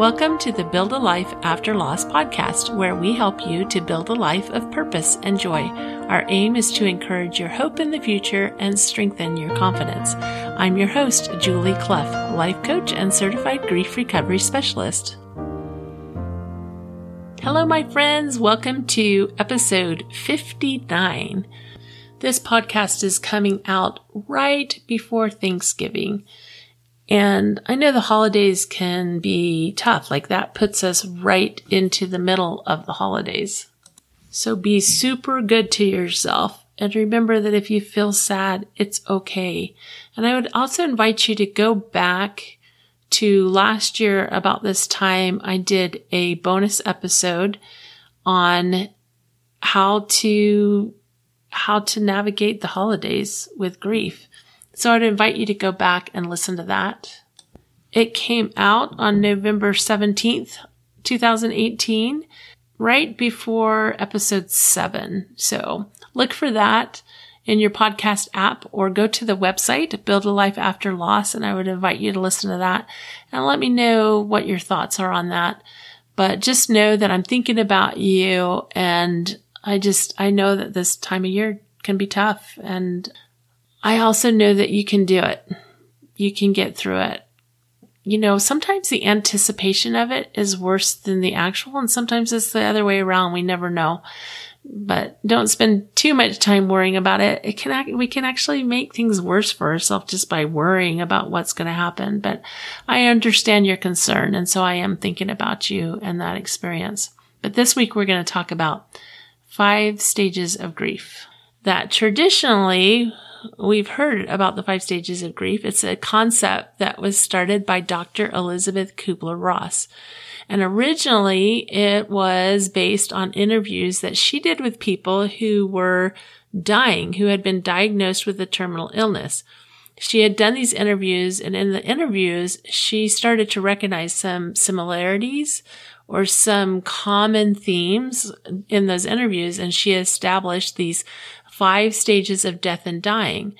Welcome to the Build a Life After Loss podcast, where we help you to build a life of purpose and joy. Our aim is to encourage your hope in the future and strengthen your confidence. I'm your host, Julie Clough, life coach and certified grief recovery specialist. Hello, my friends. Welcome to episode 59. This podcast is coming out right before Thanksgiving. And I know the holidays can be tough. Like that puts us right into the middle of the holidays. So be super good to yourself. And remember that if you feel sad, it's okay. And I would also invite you to go back to last year about this time. I did a bonus episode on how to, how to navigate the holidays with grief. So I'd invite you to go back and listen to that. It came out on November 17th, 2018, right before episode seven. So look for that in your podcast app or go to the website, Build a Life After Loss, and I would invite you to listen to that and let me know what your thoughts are on that. But just know that I'm thinking about you and I just, I know that this time of year can be tough and I also know that you can do it. You can get through it. You know, sometimes the anticipation of it is worse than the actual, and sometimes it's the other way around. We never know. But don't spend too much time worrying about it. It can, we can actually make things worse for ourselves just by worrying about what's going to happen. But I understand your concern. And so I am thinking about you and that experience. But this week we're going to talk about five stages of grief that traditionally we've heard about the five stages of grief. It's a concept that was started by Dr. Elizabeth Kubler Ross. And originally it was based on interviews that she did with people who were dying, who had been diagnosed with a terminal illness. She had done these interviews and in the interviews, she started to recognize some similarities or some common themes in those interviews. And she established these five stages of death and dying.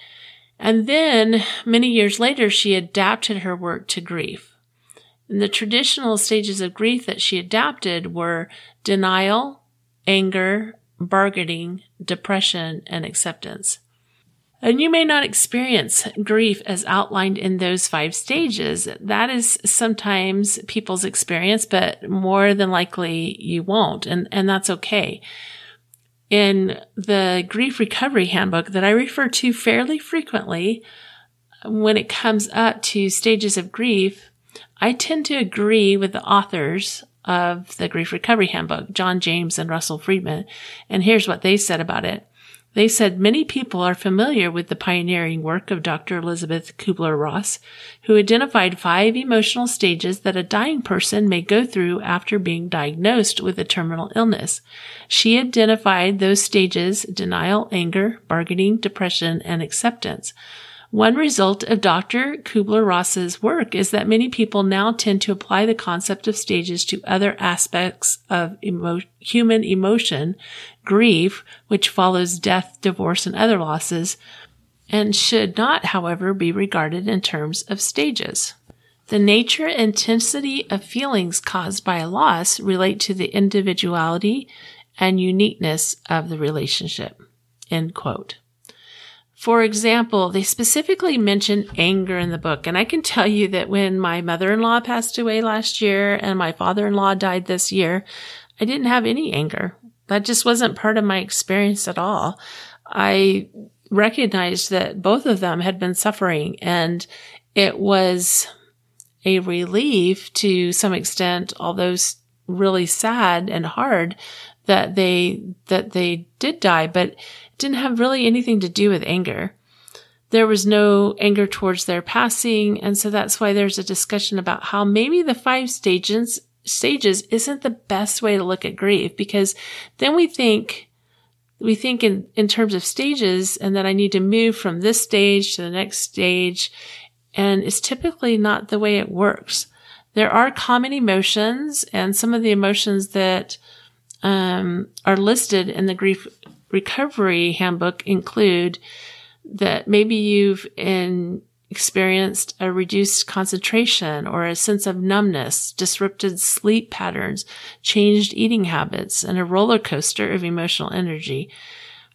And then many years later, she adapted her work to grief. And the traditional stages of grief that she adapted were denial, anger, bargaining, depression, and acceptance. And you may not experience grief as outlined in those five stages. That is sometimes people's experience, but more than likely you won't. And, and that's okay in the grief recovery handbook that I refer to fairly frequently when it comes up to stages of grief, I tend to agree with the authors of the grief recovery handbook, John James and Russell Friedman. And here's what they said about it. They said many people are familiar with the pioneering work of Dr. Elizabeth Kubler Ross, who identified five emotional stages that a dying person may go through after being diagnosed with a terminal illness. She identified those stages denial, anger, bargaining, depression, and acceptance. One result of Dr. Kubler Ross's work is that many people now tend to apply the concept of stages to other aspects of emo- human emotion, grief, which follows death, divorce, and other losses, and should not, however, be regarded in terms of stages. The nature and intensity of feelings caused by a loss relate to the individuality and uniqueness of the relationship. End quote. For example, they specifically mention anger in the book. And I can tell you that when my mother-in-law passed away last year and my father-in-law died this year, I didn't have any anger. That just wasn't part of my experience at all. I recognized that both of them had been suffering and it was a relief to some extent, although really sad and hard that they, that they did die, but didn't have really anything to do with anger. There was no anger towards their passing. And so that's why there's a discussion about how maybe the five stages, stages isn't the best way to look at grief because then we think, we think in, in terms of stages and that I need to move from this stage to the next stage. And it's typically not the way it works. There are common emotions and some of the emotions that um, are listed in the grief recovery handbook include that maybe you've in experienced a reduced concentration or a sense of numbness, disrupted sleep patterns, changed eating habits, and a roller coaster of emotional energy.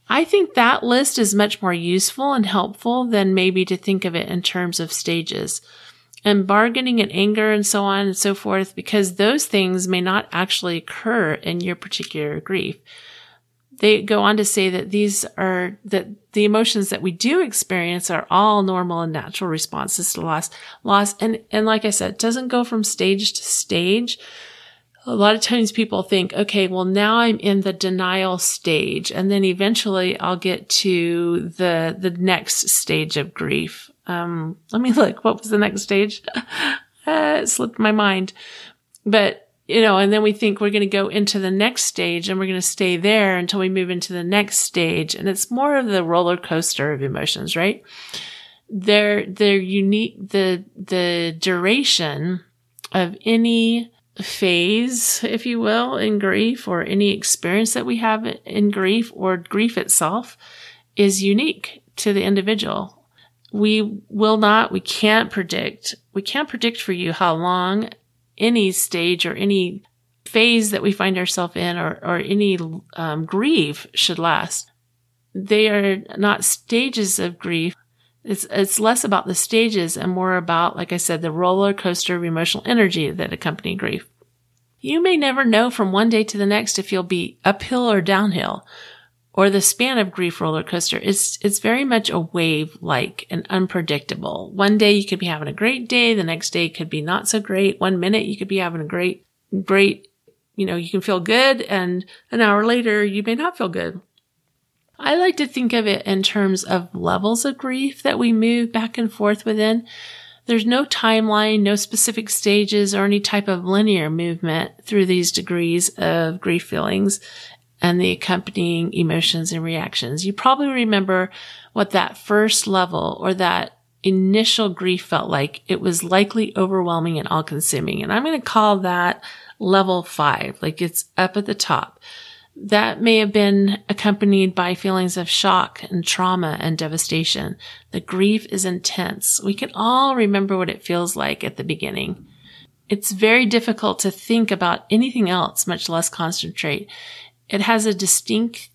I think that list is much more useful and helpful than maybe to think of it in terms of stages and bargaining and anger and so on and so forth, because those things may not actually occur in your particular grief. They go on to say that these are that the emotions that we do experience are all normal and natural responses to loss. Loss and and like i said it doesn't go from stage to stage. A lot of times people think okay well now i'm in the denial stage and then eventually i'll get to the the next stage of grief um let me look what was the next stage uh, it slipped my mind but you know, and then we think we're going to go into the next stage and we're going to stay there until we move into the next stage. And it's more of the roller coaster of emotions, right? They're, they're unique, the, the duration of any phase, if you will, in grief or any experience that we have in grief or grief itself is unique to the individual. We will not, we can't predict, we can't predict for you how long any stage or any phase that we find ourselves in or, or any um, grief should last. They are not stages of grief. It's, it's less about the stages and more about, like I said, the roller coaster of emotional energy that accompany grief. You may never know from one day to the next if you'll be uphill or downhill or the span of grief roller coaster is it's very much a wave like and unpredictable. One day you could be having a great day, the next day could be not so great. One minute you could be having a great great you know, you can feel good and an hour later you may not feel good. I like to think of it in terms of levels of grief that we move back and forth within. There's no timeline, no specific stages or any type of linear movement through these degrees of grief feelings and the accompanying emotions and reactions. You probably remember what that first level or that initial grief felt like. It was likely overwhelming and all consuming. And I'm going to call that level five, like it's up at the top. That may have been accompanied by feelings of shock and trauma and devastation. The grief is intense. We can all remember what it feels like at the beginning. It's very difficult to think about anything else, much less concentrate. It has a distinct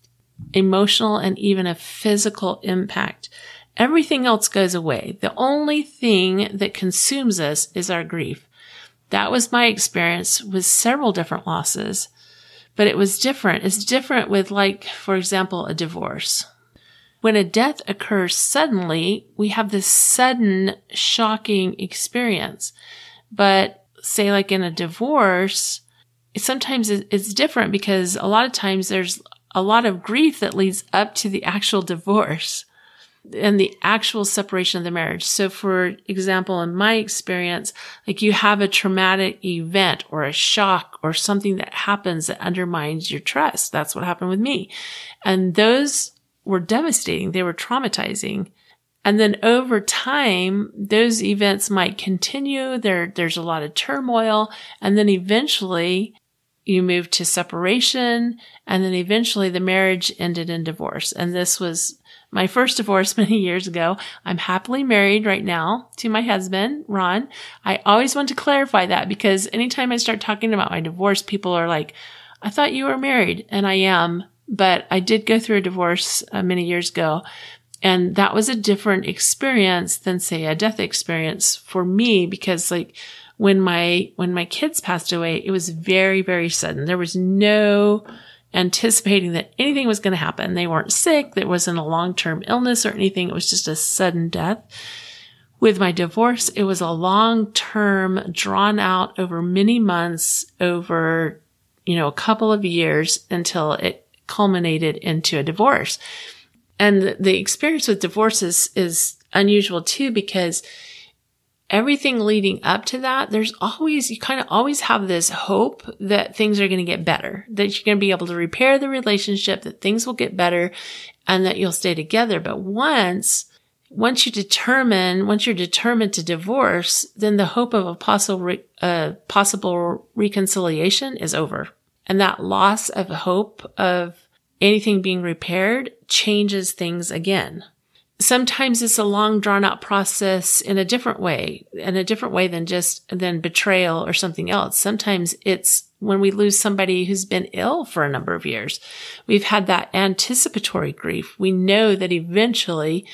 emotional and even a physical impact. Everything else goes away. The only thing that consumes us is our grief. That was my experience with several different losses, but it was different. It's different with like, for example, a divorce. When a death occurs suddenly, we have this sudden shocking experience. But say like in a divorce, sometimes it's different because a lot of times there's a lot of grief that leads up to the actual divorce and the actual separation of the marriage. So for example, in my experience, like you have a traumatic event or a shock or something that happens that undermines your trust. That's what happened with me. And those were devastating. They were traumatizing. And then over time, those events might continue. There, there's a lot of turmoil. And then eventually you moved to separation and then eventually the marriage ended in divorce. And this was my first divorce many years ago. I'm happily married right now to my husband, Ron. I always want to clarify that because anytime I start talking about my divorce, people are like, I thought you were married and I am, but I did go through a divorce uh, many years ago. And that was a different experience than say a death experience for me because like when my when my kids passed away, it was very very sudden. There was no anticipating that anything was going to happen. They weren't sick. There wasn't a long-term illness or anything. It was just a sudden death. With my divorce, it was a long-term drawn out over many months, over, you know, a couple of years until it culminated into a divorce. And the experience with divorces is, is unusual too because everything leading up to that, there's always, you kind of always have this hope that things are going to get better, that you're going to be able to repair the relationship, that things will get better and that you'll stay together. But once, once you determine, once you're determined to divorce, then the hope of a possible, re- uh, possible reconciliation is over. And that loss of hope of anything being repaired changes things again. Sometimes it's a long drawn out process in a different way, in a different way than just than betrayal or something else. Sometimes it's when we lose somebody who's been ill for a number of years. We've had that anticipatory grief. We know that eventually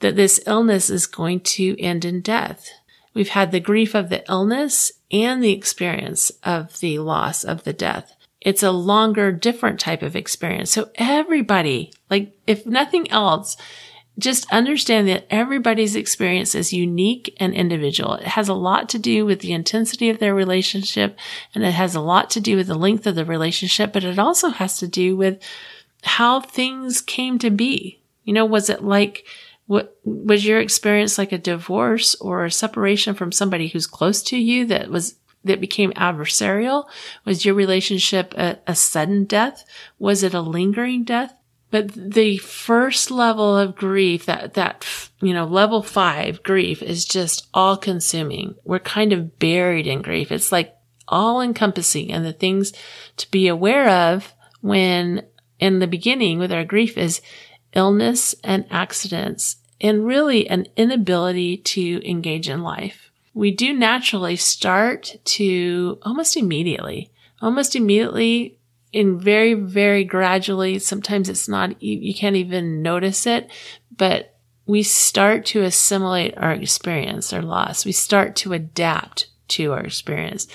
that this illness is going to end in death. We've had the grief of the illness and the experience of the loss of the death. It's a longer, different type of experience. So everybody, like if nothing else, just understand that everybody's experience is unique and individual. It has a lot to do with the intensity of their relationship and it has a lot to do with the length of the relationship, but it also has to do with how things came to be. You know, was it like, what was your experience like a divorce or a separation from somebody who's close to you that was that became adversarial? Was your relationship a, a sudden death? Was it a lingering death? But the first level of grief, that, that, you know, level five grief is just all consuming. We're kind of buried in grief. It's like all encompassing and the things to be aware of when in the beginning with our grief is illness and accidents and really an inability to engage in life. We do naturally start to almost immediately, almost immediately in very, very gradually. Sometimes it's not, you can't even notice it, but we start to assimilate our experience, our loss. We start to adapt to our experience.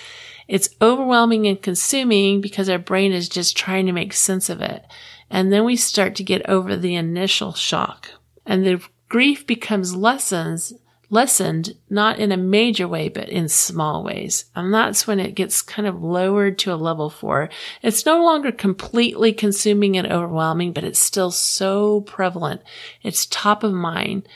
It's overwhelming and consuming because our brain is just trying to make sense of it. And then we start to get over the initial shock and the grief becomes lessons lessened, not in a major way, but in small ways. And that's when it gets kind of lowered to a level four. It's no longer completely consuming and overwhelming, but it's still so prevalent. It's top of mind.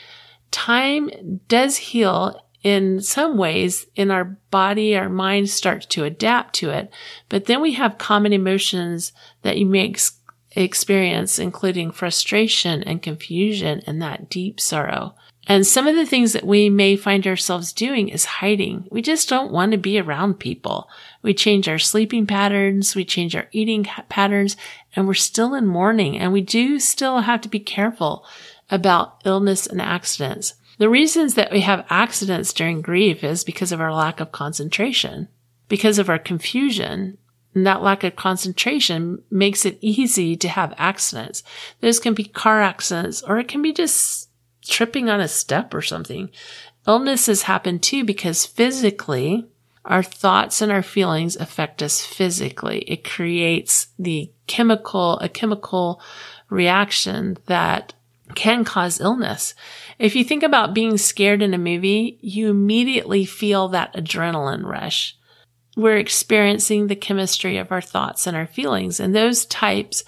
Time does heal in some ways in our body, our mind starts to adapt to it. But then we have common emotions that you may ex- experience, including frustration and confusion and that deep sorrow. And some of the things that we may find ourselves doing is hiding. We just don't want to be around people. We change our sleeping patterns. We change our eating patterns and we're still in mourning and we do still have to be careful about illness and accidents. The reasons that we have accidents during grief is because of our lack of concentration, because of our confusion. And that lack of concentration makes it easy to have accidents. Those can be car accidents or it can be just tripping on a step or something. Illnesses happen too because physically, our thoughts and our feelings affect us physically. It creates the chemical, a chemical reaction that can cause illness. If you think about being scared in a movie, you immediately feel that adrenaline rush. We're experiencing the chemistry of our thoughts and our feelings and those types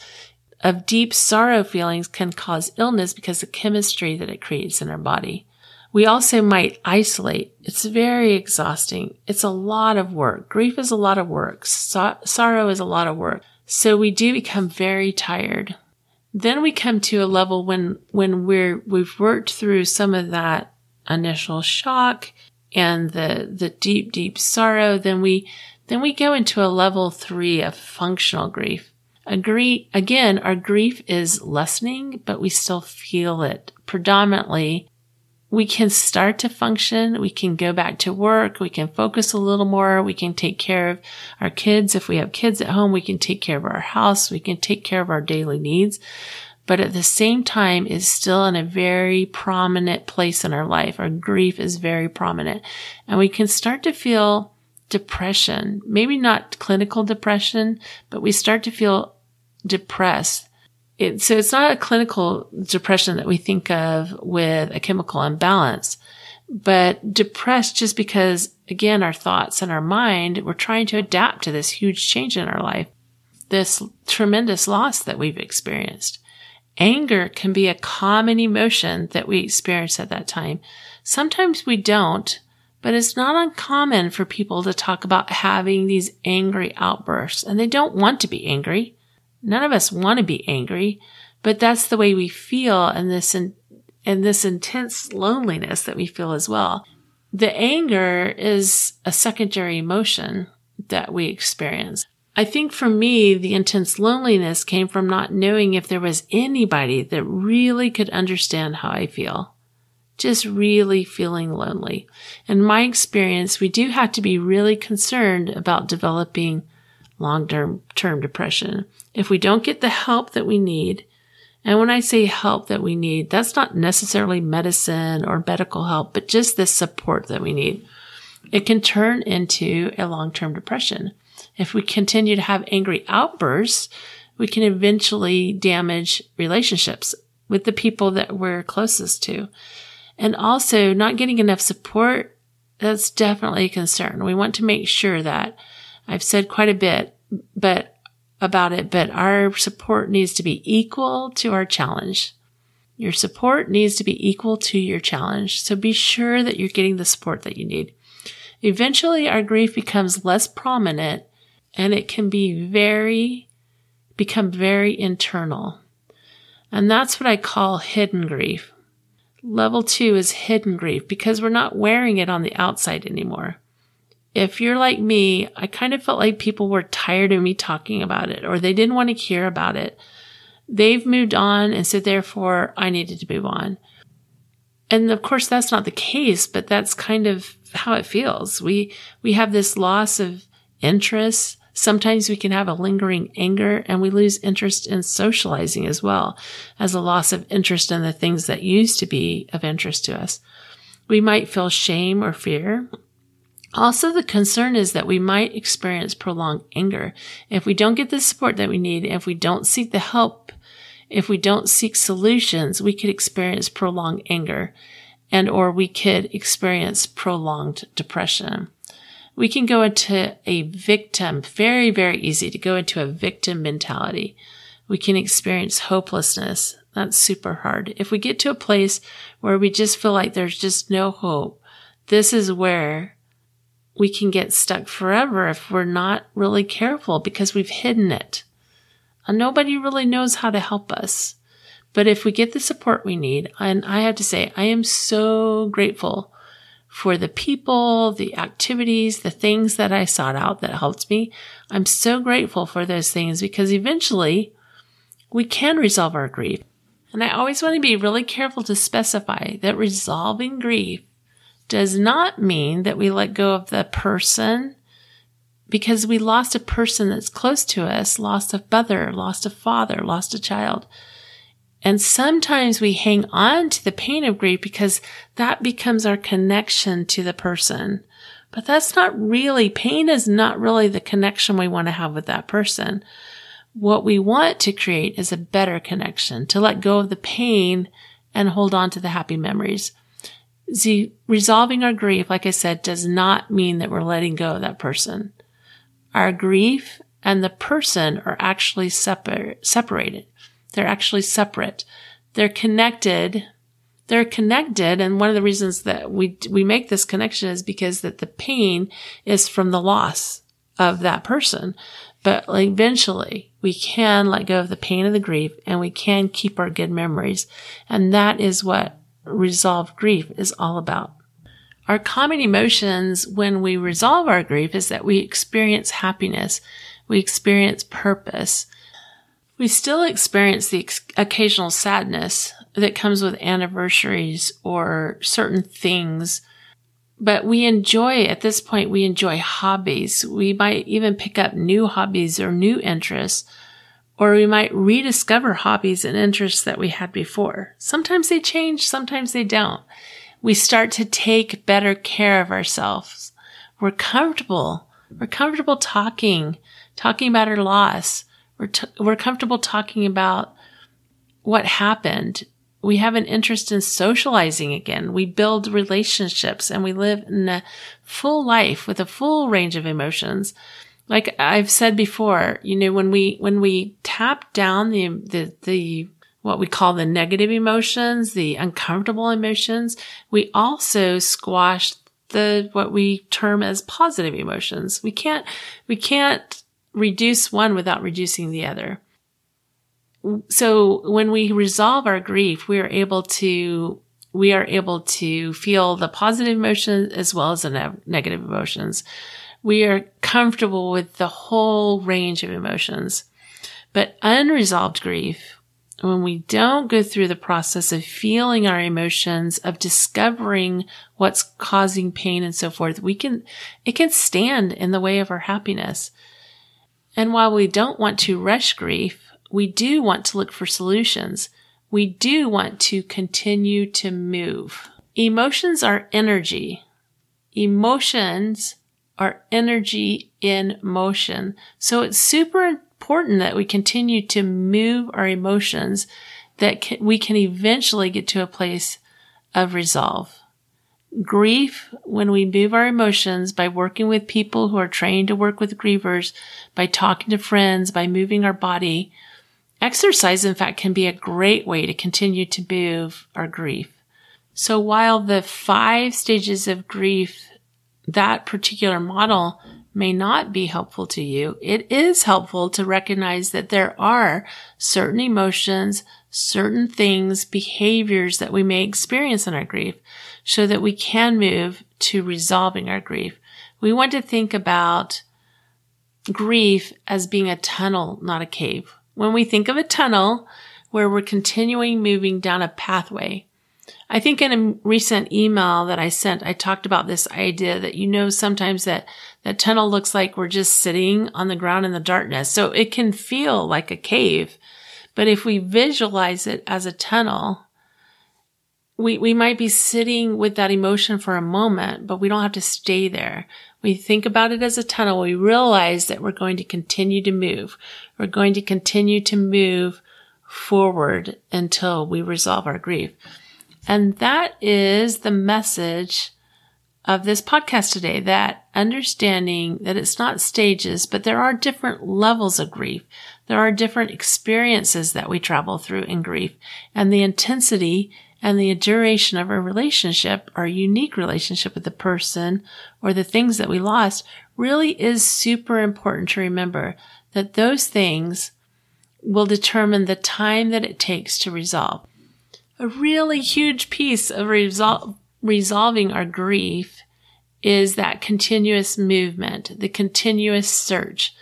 of deep sorrow feelings can cause illness because the chemistry that it creates in our body. We also might isolate. It's very exhausting. It's a lot of work. Grief is a lot of work. So- sorrow is a lot of work. So we do become very tired. Then we come to a level when, when we're, we've worked through some of that initial shock and the, the deep, deep sorrow. Then we, then we go into a level three of functional grief. Agree, again, our grief is lessening, but we still feel it predominantly. We can start to function. We can go back to work. We can focus a little more. We can take care of our kids. If we have kids at home, we can take care of our house. We can take care of our daily needs. But at the same time, it's still in a very prominent place in our life. Our grief is very prominent and we can start to feel depression, maybe not clinical depression, but we start to feel depressed. It, so it's not a clinical depression that we think of with a chemical imbalance, but depressed just because, again, our thoughts and our mind, we're trying to adapt to this huge change in our life, this tremendous loss that we've experienced. Anger can be a common emotion that we experience at that time. Sometimes we don't, but it's not uncommon for people to talk about having these angry outbursts and they don't want to be angry. None of us want to be angry, but that's the way we feel and this, in, and this intense loneliness that we feel as well. The anger is a secondary emotion that we experience. I think for me, the intense loneliness came from not knowing if there was anybody that really could understand how I feel. just really feeling lonely. In my experience, we do have to be really concerned about developing long-term term depression. If we don't get the help that we need, and when I say help that we need, that's not necessarily medicine or medical help, but just the support that we need. It can turn into a long-term depression. If we continue to have angry outbursts, we can eventually damage relationships with the people that we're closest to. And also not getting enough support, that's definitely a concern. We want to make sure that I've said quite a bit, but about it, but our support needs to be equal to our challenge. Your support needs to be equal to your challenge. So be sure that you're getting the support that you need. Eventually our grief becomes less prominent and it can be very, become very internal. And that's what I call hidden grief. Level two is hidden grief because we're not wearing it on the outside anymore. If you're like me, I kind of felt like people were tired of me talking about it or they didn't want to hear about it. They've moved on and so therefore I needed to move on. And of course that's not the case, but that's kind of how it feels. We, we have this loss of interest. Sometimes we can have a lingering anger and we lose interest in socializing as well as a loss of interest in the things that used to be of interest to us. We might feel shame or fear also, the concern is that we might experience prolonged anger. If we don't get the support that we need, if we don't seek the help, if we don't seek solutions, we could experience prolonged anger and or we could experience prolonged depression. We can go into a victim, very, very easy to go into a victim mentality. We can experience hopelessness. That's super hard. If we get to a place where we just feel like there's just no hope, this is where we can get stuck forever if we're not really careful because we've hidden it. And nobody really knows how to help us. But if we get the support we need, and I have to say, I am so grateful for the people, the activities, the things that I sought out that helped me. I'm so grateful for those things because eventually we can resolve our grief. And I always want to be really careful to specify that resolving grief does not mean that we let go of the person because we lost a person that's close to us, lost a mother, lost a father, lost a child. And sometimes we hang on to the pain of grief because that becomes our connection to the person. But that's not really, pain is not really the connection we want to have with that person. What we want to create is a better connection, to let go of the pain and hold on to the happy memories. See, resolving our grief, like I said, does not mean that we're letting go of that person. Our grief and the person are actually separ- separated. They're actually separate. They're connected. They're connected. And one of the reasons that we, we make this connection is because that the pain is from the loss of that person. But like eventually we can let go of the pain of the grief and we can keep our good memories. And that is what resolve grief is all about. Our common emotions when we resolve our grief is that we experience happiness. We experience purpose. We still experience the occasional sadness that comes with anniversaries or certain things. But we enjoy, at this point, we enjoy hobbies. We might even pick up new hobbies or new interests or we might rediscover hobbies and interests that we had before. Sometimes they change, sometimes they don't. We start to take better care of ourselves. We're comfortable. We're comfortable talking, talking about our loss. We're, t- we're comfortable talking about what happened. We have an interest in socializing again. We build relationships and we live in a full life with a full range of emotions like I've said before, you know, when we, when we tap down the, the, the, what we call the negative emotions, the uncomfortable emotions, we also squash the, what we term as positive emotions. We can't, we can't reduce one without reducing the other. So when we resolve our grief, we are able to we are able to feel the positive emotions as well as the ne- negative emotions we are comfortable with the whole range of emotions. But unresolved grief when we don't go through the process of feeling our emotions, of discovering what's causing pain and so forth, we can, it can stand in the way of our happiness. And while we don't want to rush grief, we do want to look for solutions. We do want to continue to move. Emotions are energy. Emotions are energy in motion. So it's super important that we continue to move our emotions that can, we can eventually get to a place of resolve. Grief, when we move our emotions by working with people who are trained to work with grievers, by talking to friends, by moving our body, exercise, in fact, can be a great way to continue to move our grief. So while the five stages of grief, that particular model may not be helpful to you, it is helpful to recognize that there are certain emotions, certain things, behaviors that we may experience in our grief so that we can move to resolving our grief. We want to think about grief as being a tunnel, not a cave. When we think of a tunnel where we're continuing moving down a pathway, I think in a recent email that I sent, I talked about this idea that you know sometimes that that tunnel looks like we're just sitting on the ground in the darkness. So it can feel like a cave. But if we visualize it as a tunnel, we, we might be sitting with that emotion for a moment, but we don't have to stay there. We think about it as a tunnel. We realize that we're going to continue to move. We're going to continue to move forward until we resolve our grief. And that is the message of this podcast today, that understanding that it's not stages, but there are different levels of grief. There are different experiences that we travel through in grief and the intensity and the duration of our relationship, our unique relationship with the person or the things that we lost really is super important to remember that those things will determine the time that it takes to resolve a really huge piece of resol- resolving our grief is that continuous movement, the continuous search.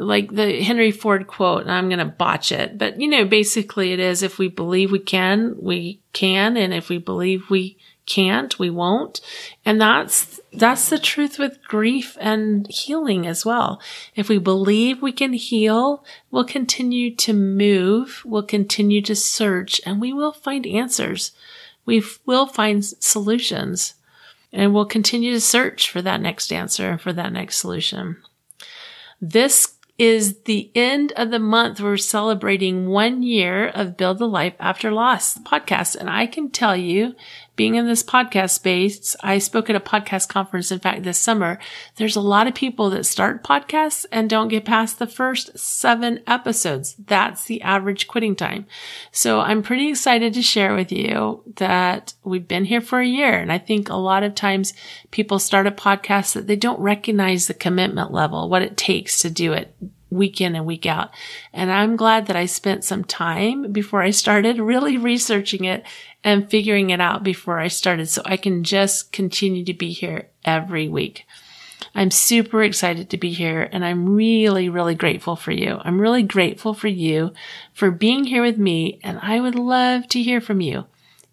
Like the Henry Ford quote, and I'm going to botch it, but you know, basically it is if we believe we can, we can. And if we believe we can't, we won't. And that's, that's the truth with grief and healing as well. If we believe we can heal, we'll continue to move, we'll continue to search, and we will find answers. We will find solutions and we'll continue to search for that next answer, for that next solution. This is the end of the month. We're celebrating one year of Build a Life After Loss podcast. And I can tell you, being in this podcast space, I spoke at a podcast conference, in fact, this summer. There's a lot of people that start podcasts and don't get past the first seven episodes. That's the average quitting time. So I'm pretty excited to share with you that we've been here for a year. And I think a lot of times people start a podcast that they don't recognize the commitment level, what it takes to do it week in and week out. And I'm glad that I spent some time before I started really researching it and figuring it out before I started so I can just continue to be here every week. I'm super excited to be here and I'm really, really grateful for you. I'm really grateful for you for being here with me and I would love to hear from you.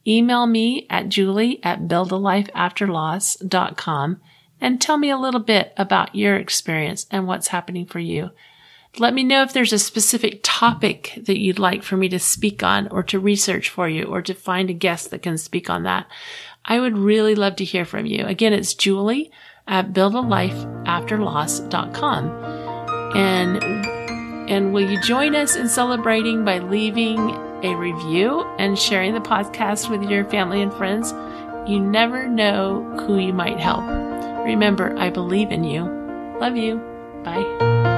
Email me at julie at buildalifeafterloss.com and tell me a little bit about your experience and what's happening for you. Let me know if there's a specific topic that you'd like for me to speak on or to research for you or to find a guest that can speak on that. I would really love to hear from you. Again, it's Julie at buildalifeafterloss.com. And, and will you join us in celebrating by leaving a review and sharing the podcast with your family and friends? You never know who you might help. Remember, I believe in you. Love you. Bye.